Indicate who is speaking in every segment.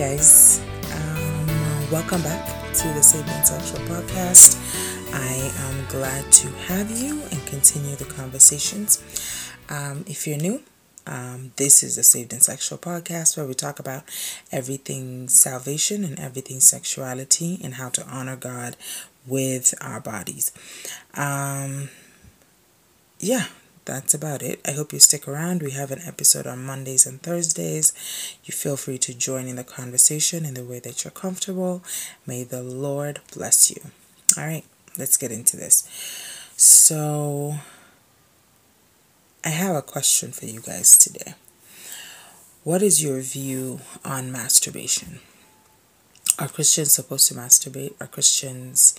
Speaker 1: guys. Um, welcome back to the Saved and Sexual Podcast. I am glad to have you and continue the conversations. Um, if you're new, um, this is the Saved and Sexual Podcast where we talk about everything salvation and everything sexuality and how to honor God with our bodies. Um, yeah, that's about it. I hope you stick around. We have an episode on Mondays and Thursdays. You feel free to join in the conversation in the way that you're comfortable. May the Lord bless you. All right, let's get into this. So, I have a question for you guys today. What is your view on masturbation? Are Christians supposed to masturbate? Are Christians,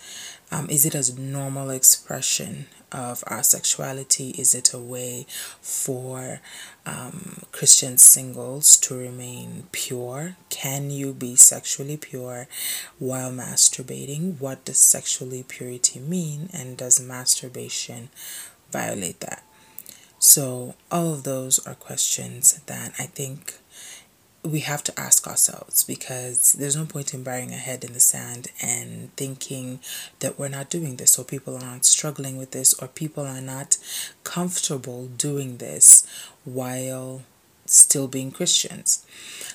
Speaker 1: um, is it a normal expression of our sexuality? Is it a way for um, Christian singles to remain pure? Can you be sexually pure while masturbating? What does sexually purity mean? And does masturbation violate that? So, all of those are questions that I think we have to ask ourselves because there's no point in burying our head in the sand and thinking that we're not doing this or people are not struggling with this or people are not comfortable doing this while still being Christians.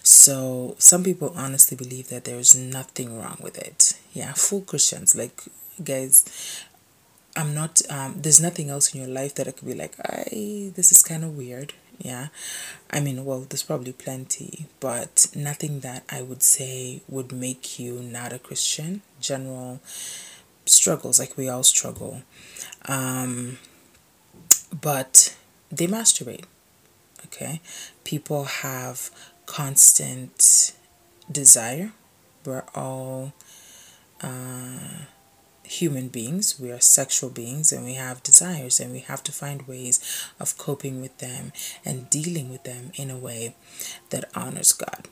Speaker 1: So some people honestly believe that there's nothing wrong with it. Yeah, full Christians like guys I'm not um there's nothing else in your life that I could be like, I this is kind of weird yeah. I mean well there's probably plenty but nothing that i would say would make you not a christian. General struggles like we all struggle. Um but they masturbate okay? People have constant desire. We're all uh human beings, we are sexual beings, and we have desires, and we have to find ways of coping with them and dealing with them in a way that honors God.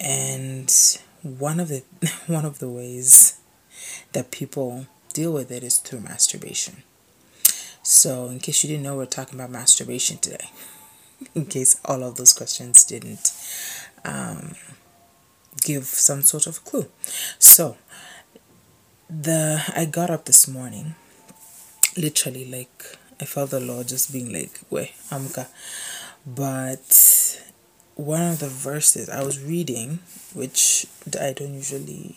Speaker 1: And one of the one of the ways that people deal with it is through masturbation. So, in case you didn't know, we're talking about masturbation today. in case all of those questions didn't um, give some sort of clue. So, the I got up this morning, literally like I felt the Lord just being like, "Wait, Amka," but one of the verses I was reading, which I don't usually.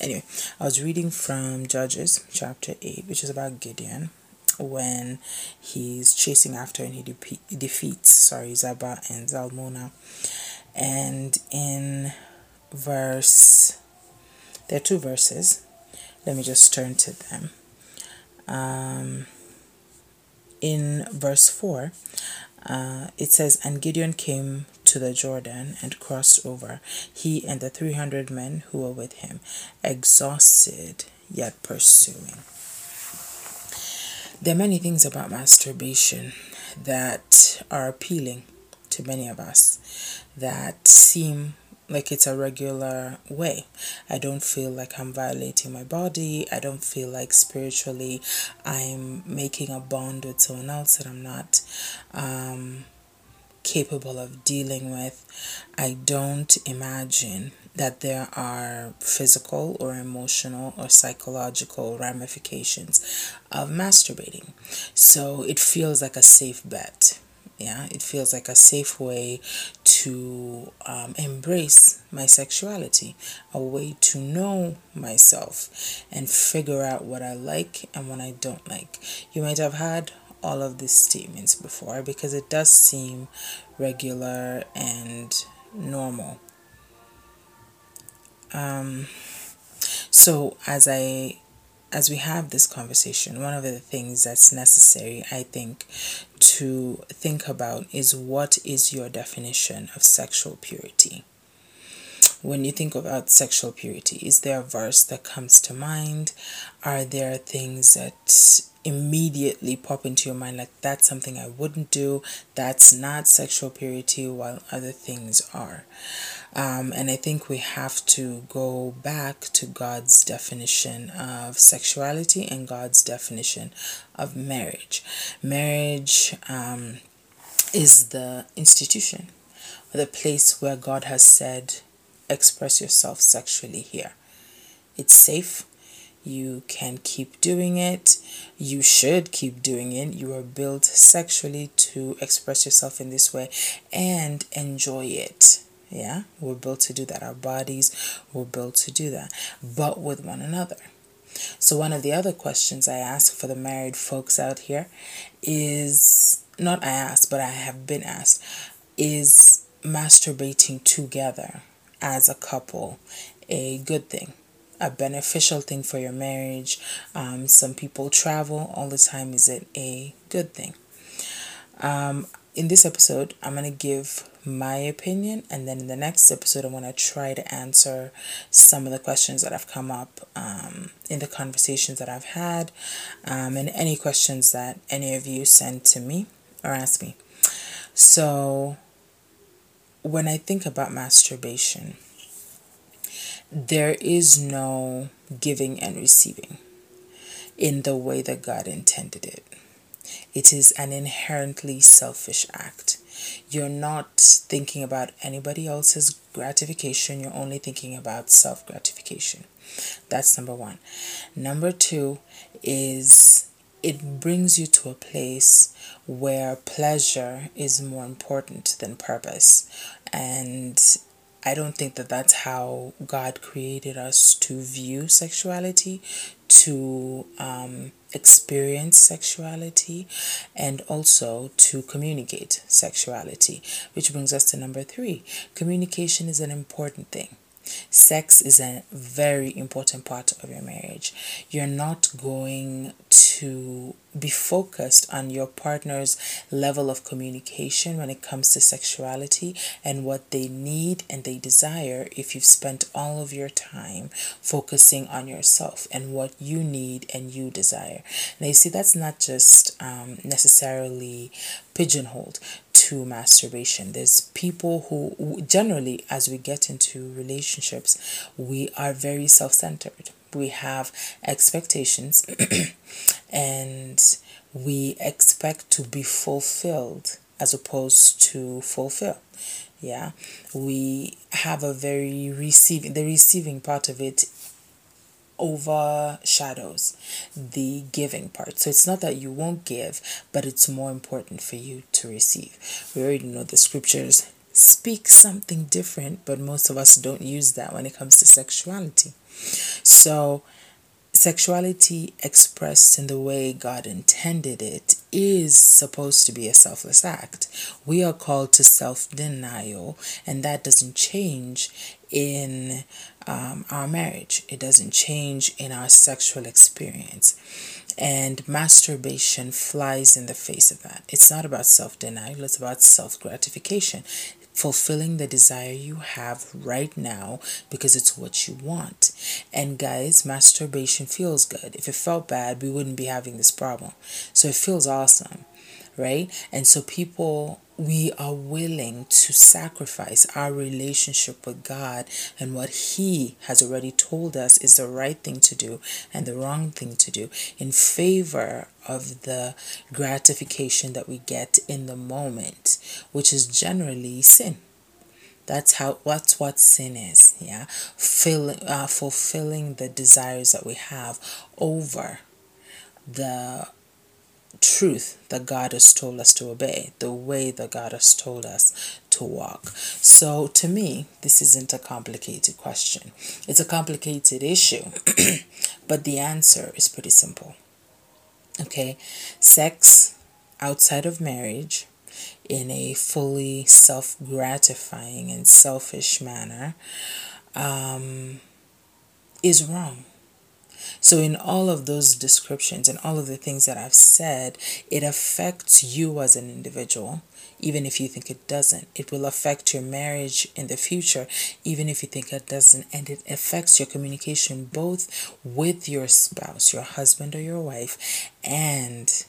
Speaker 1: Anyway, I was reading from Judges chapter 8, which is about Gideon when he's chasing after and he de- defeats, sorry, Zebah and Zalmunna. And in verse, there are two verses let me just turn to them. Um, in verse 4, uh, it says, And Gideon came to the Jordan and crossed over, he and the 300 men who were with him, exhausted yet pursuing. There are many things about masturbation that are appealing to many of us that seem like it's a regular way. I don't feel like I'm violating my body. I don't feel like spiritually I'm making a bond with someone else that I'm not um, capable of dealing with. I don't imagine that there are physical or emotional or psychological ramifications of masturbating. So it feels like a safe bet yeah it feels like a safe way to um, embrace my sexuality a way to know myself and figure out what i like and what i don't like. You might have had all of these statements before because it does seem regular and normal. Um, so as i as we have this conversation, one of the things that's necessary, I think, to think about is what is your definition of sexual purity? When you think about sexual purity, is there a verse that comes to mind? Are there things that immediately pop into your mind like that's something I wouldn't do, that's not sexual purity, while other things are? Um, and I think we have to go back to God's definition of sexuality and God's definition of marriage. Marriage um, is the institution, the place where God has said express yourself sexually here. It's safe. You can keep doing it. You should keep doing it. You are built sexually to express yourself in this way and enjoy it. Yeah, we're built to do that. Our bodies were built to do that, but with one another. So, one of the other questions I ask for the married folks out here is not I asked, but I have been asked is masturbating together as a couple a good thing? a beneficial thing for your marriage. Um, some people travel all the time. Is it a good thing? Um, in this episode, I'm going to give my opinion, and then in the next episode, I'm going to try to answer some of the questions that have come up um, in the conversations that I've had, um, and any questions that any of you send to me or ask me. So, when I think about masturbation, there is no giving and receiving in the way that God intended it. It is an inherently selfish act. You're not thinking about anybody else's gratification, you're only thinking about self gratification. That's number one. Number two is it brings you to a place where pleasure is more important than purpose. And I don't think that that's how God created us to view sexuality, to um, experience sexuality, and also to communicate sexuality. Which brings us to number three communication is an important thing. Sex is a very important part of your marriage. You're not going to be focused on your partner's level of communication when it comes to sexuality and what they need and they desire if you've spent all of your time focusing on yourself and what you need and you desire. Now, you see, that's not just um, necessarily pigeonholed to masturbation. There's people who generally, as we get into relationships, we are very self centered. We have expectations and we expect to be fulfilled as opposed to fulfill. Yeah, we have a very receiving, the receiving part of it overshadows the giving part. So it's not that you won't give, but it's more important for you to receive. We already know the scriptures speak something different, but most of us don't use that when it comes to sexuality. So sexuality expressed in the way God intended it is supposed to be a selfless act. We are called to self denial, and that doesn't change in um, our marriage, it doesn't change in our sexual experience. And masturbation flies in the face of that. It's not about self denial, it's about self gratification fulfilling the desire you have right now because it's what you want. And guys, masturbation feels good. If it felt bad, we wouldn't be having this problem. So it feels awesome, right? And so people we are willing to sacrifice our relationship with God and what He has already told us is the right thing to do and the wrong thing to do in favor of the gratification that we get in the moment, which is generally sin. That's how that's what sin is, yeah. Fill, uh, fulfilling the desires that we have over the truth that God has told us to obey, the way that God has told us to walk. So, to me, this isn't a complicated question. It's a complicated issue, but the answer is pretty simple. Okay, sex outside of marriage in a fully self gratifying and selfish manner um, is wrong. So, in all of those descriptions and all of the things that I've said, it affects you as an individual, even if you think it doesn't. It will affect your marriage in the future, even if you think it doesn't. And it affects your communication both with your spouse, your husband or your wife, and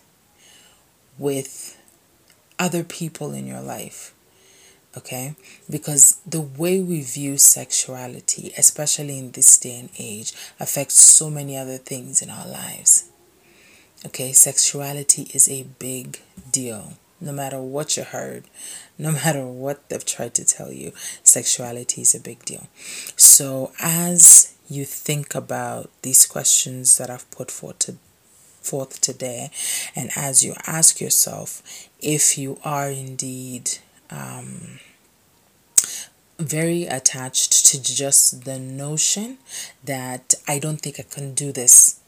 Speaker 1: with other people in your life okay? Because the way we view sexuality, especially in this day and age, affects so many other things in our lives. Okay, sexuality is a big deal no matter what you heard, no matter what they've tried to tell you, sexuality is a big deal. So, as you think about these questions that I've put forth, to, forth today, and as you ask yourself if you are indeed um, very attached to just the notion that I don't think I can do this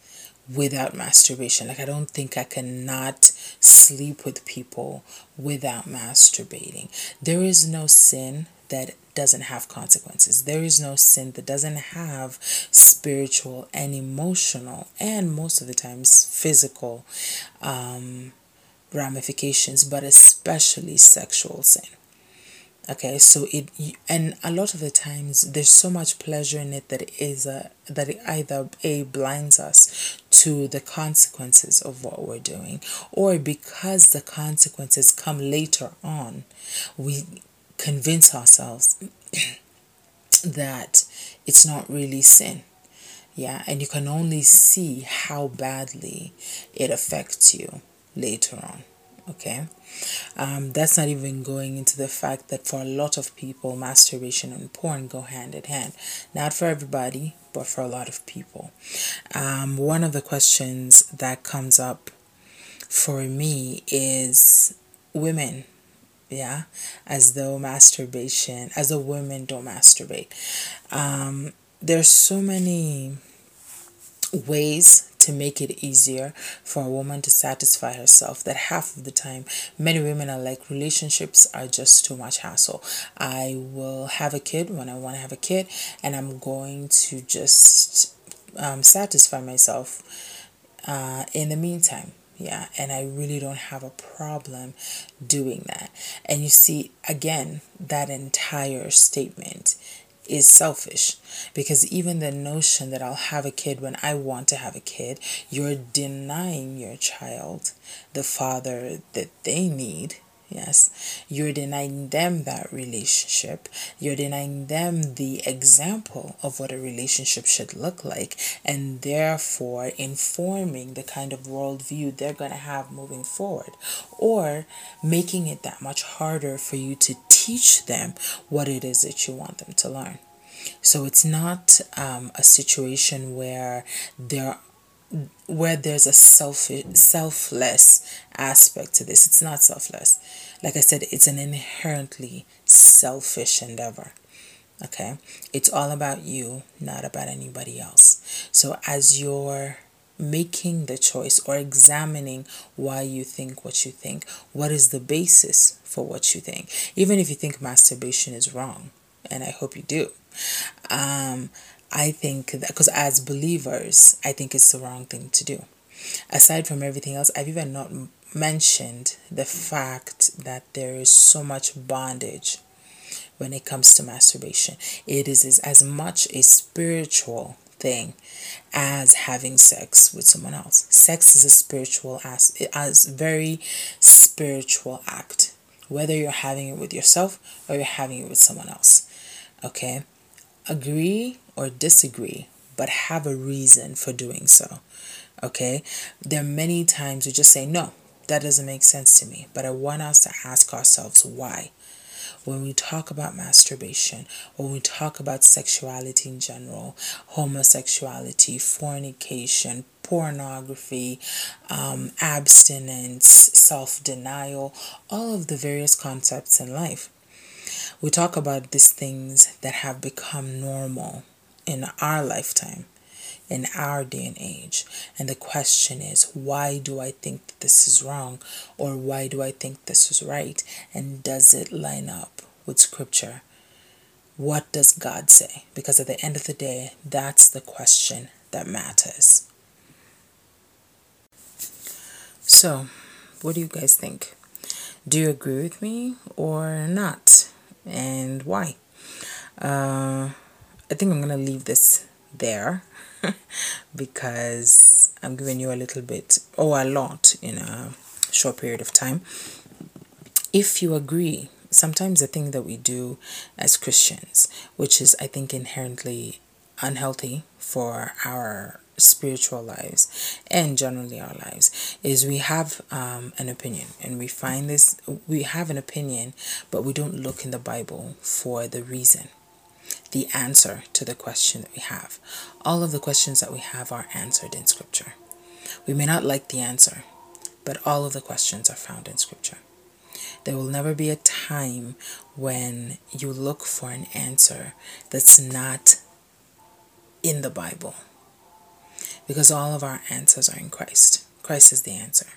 Speaker 1: without masturbation. Like, I don't think I cannot sleep with people without masturbating. There is no sin that doesn't have consequences. There is no sin that doesn't have spiritual and emotional, and most of the times physical um, ramifications, but especially sexual sin. Okay, so it and a lot of the times there's so much pleasure in it that it is a that it either a blinds us to the consequences of what we're doing, or because the consequences come later on, we convince ourselves that it's not really sin. Yeah, and you can only see how badly it affects you later on. Okay, um, that's not even going into the fact that for a lot of people, masturbation and porn go hand in hand. Not for everybody, but for a lot of people. Um, one of the questions that comes up for me is women yeah as though masturbation as a woman don't masturbate um there's so many ways to make it easier for a woman to satisfy herself that half of the time many women are like relationships are just too much hassle. I will have a kid when i want to have a kid and i'm going to just um, satisfy myself uh, in the meantime. Yeah and i really don't have a problem doing that. And you see again that entire statement is selfish. Because even the notion that I'll have a kid when I want to have a kid, you're denying your child the father that they need Yes, you're denying them that relationship. You're denying them the example of what a relationship should look like, and therefore informing the kind of worldview they're going to have moving forward, or making it that much harder for you to teach them what it is that you want them to learn. So it's not um, a situation where there where there's a self selfless aspect to this. It's not selfless. Like I said, it's an inherently selfish endeavor. Okay? It's all about you, not about anybody else. So as you're making the choice or examining why you think what you think, what is the basis for what you think? Even if you think masturbation is wrong, and I hope you do. Um, I think that because as believers, I think it's the wrong thing to do. Aside from everything else, I've even not mentioned the fact that there is so much bondage when it comes to masturbation. It is, is as much a spiritual thing as having sex with someone else. Sex is a spiritual as as very spiritual act, whether you're having it with yourself or you're having it with someone else. Okay? Agree or disagree, but have a reason for doing so. Okay? There are many times we just say, no, that doesn't make sense to me. But I want us to ask ourselves why. When we talk about masturbation, when we talk about sexuality in general, homosexuality, fornication, pornography, um, abstinence, self denial, all of the various concepts in life. We talk about these things that have become normal in our lifetime, in our day and age. And the question is, why do I think that this is wrong? Or why do I think this is right? And does it line up with Scripture? What does God say? Because at the end of the day, that's the question that matters. So, what do you guys think? Do you agree with me or not? And why? Uh, I think I'm going to leave this there because I'm giving you a little bit or a lot in a short period of time. If you agree, sometimes the thing that we do as Christians, which is, I think, inherently unhealthy for our spiritual lives and generally our lives is we have um, an opinion and we find this we have an opinion but we don't look in the bible for the reason the answer to the question that we have all of the questions that we have are answered in scripture we may not like the answer but all of the questions are found in scripture there will never be a time when you look for an answer that's not in the Bible. Because all of our answers are in Christ. Christ is the answer.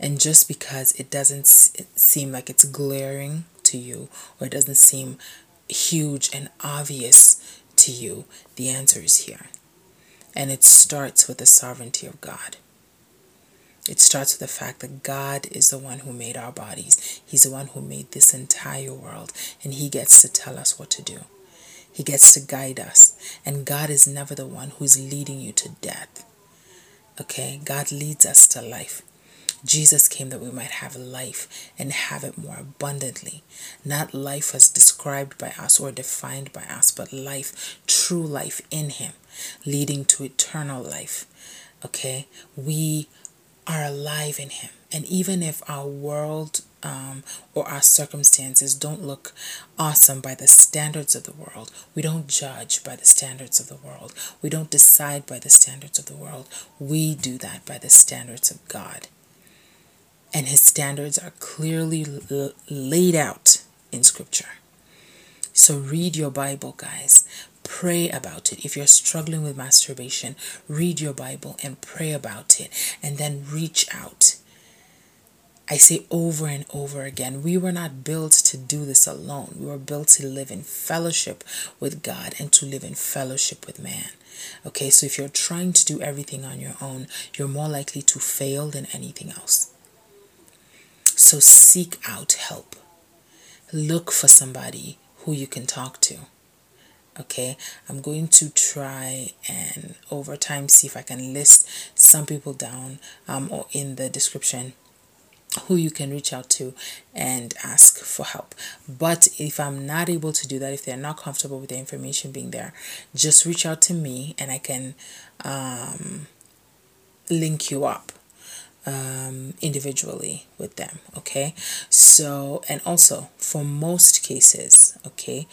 Speaker 1: And just because it doesn't seem like it's glaring to you or it doesn't seem huge and obvious to you, the answer is here. And it starts with the sovereignty of God. It starts with the fact that God is the one who made our bodies. He's the one who made this entire world, and He gets to tell us what to do. He gets to guide us, and God is never the one who's leading you to death. Okay, God leads us to life. Jesus came that we might have life and have it more abundantly. Not life as described by us or defined by us, but life, true life in Him, leading to eternal life. Okay, we are alive in Him. And even if our world um, or our circumstances don't look awesome by the standards of the world, we don't judge by the standards of the world, we don't decide by the standards of the world, we do that by the standards of God. And His standards are clearly l- laid out in Scripture. So read your Bible, guys. Pray about it. If you're struggling with masturbation, read your Bible and pray about it, and then reach out. I say over and over again, we were not built to do this alone. We were built to live in fellowship with God and to live in fellowship with man. Okay, so if you're trying to do everything on your own, you're more likely to fail than anything else. So seek out help. Look for somebody who you can talk to okay i'm going to try and over time see if i can list some people down um, or in the description who you can reach out to and ask for help. But if I'm not able to do that, if they're not comfortable with the information being there, just reach out to me and I can um, link you up um, individually with them. Okay. So, and also for most cases, okay,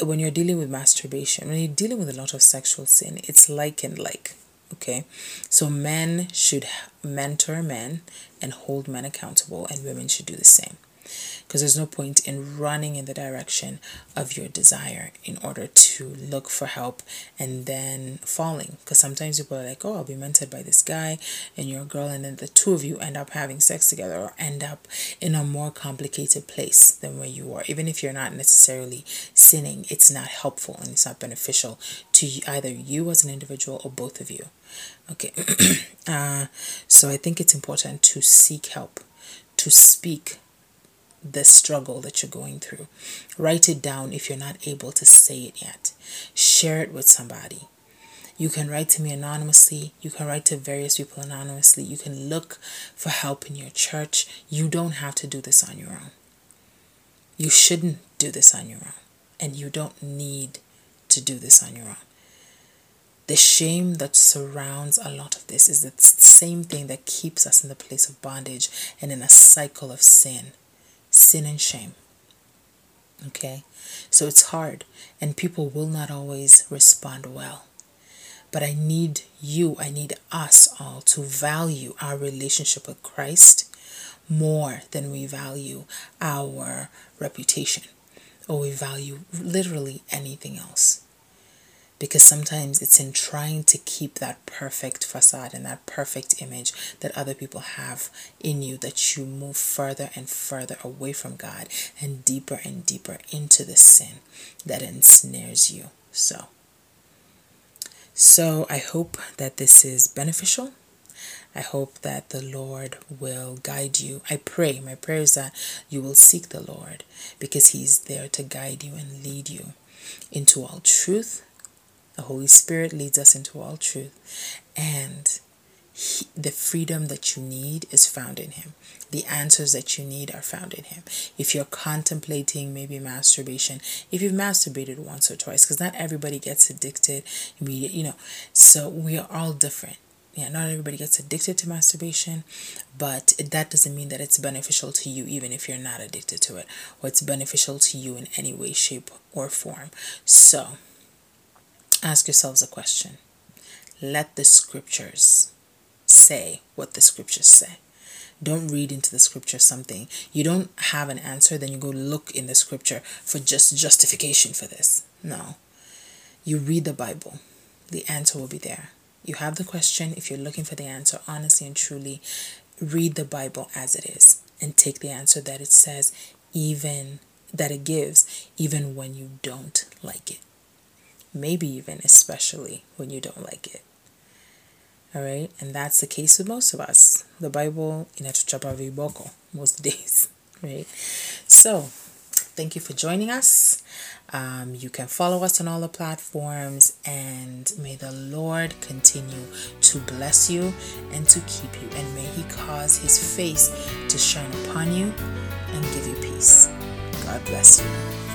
Speaker 1: when you're dealing with masturbation, when you're dealing with a lot of sexual sin, it's like and like. Okay, so men should mentor men and hold men accountable, and women should do the same because there's no point in running in the direction of your desire in order to look for help and then falling. Because sometimes people are like oh i'll be mentored by this guy and you're a girl and then the two of you end up having sex together or end up in a more complicated place than where you are. Even if you're not necessarily sinning it's not helpful and it's not beneficial to either you as an individual or both of you. Okay. Uh, so i think it's important to seek help to speak the struggle that you're going through. Write it down if you're not able to say it yet. Share it with somebody. You can write to me anonymously. You can write to various people anonymously. You can look for help in your church. You don't have to do this on your own. You shouldn't do this on your own. And you don't need to do this on your own. The shame that surrounds a lot of this is the same thing that keeps us in the place of bondage and in a cycle of sin sin and shame. Okay? So it's hard, and people will not always respond well. But I need you, I need us all to value our relationship with Christ more than we value our reputation or we value literally anything else because sometimes it's in trying to keep that perfect facade and that perfect image that other people have in you that you move further and further away from God and deeper and deeper into the sin that ensnares you. So, so I hope that this is beneficial. I hope that the Lord will guide you. I pray, my prayer is that you will seek the Lord because He's there to guide you and lead you into all truth the Holy Spirit leads us into all truth, and he, the freedom that you need is found in Him. The answers that you need are found in Him. If you're contemplating maybe masturbation, if you've masturbated once or twice, because not everybody gets addicted immediately, you know, so we are all different. Yeah, not everybody gets addicted to masturbation, but that doesn't mean that it's beneficial to you, even if you're not addicted to it, or it's beneficial to you in any way, shape, or form. So, ask yourselves a question. Let the scriptures say what the scriptures say. Don't read into the scripture something. You don't have an answer, then you go look in the scripture for just justification for this. No. You read the Bible, the answer will be there. You have the question. If you're looking for the answer, honestly and truly, read the Bible as it is and take the answer that it says, even that it gives, even when you don't like it. Maybe even especially when you don't like it. All right, and that's the case with most of us. The Bible inatuchapa viboko most days, right? So, thank you for joining us. Um, you can follow us on all the platforms, and may the Lord continue to bless you and to keep you, and may He cause His face to shine upon you and give you peace. God bless you.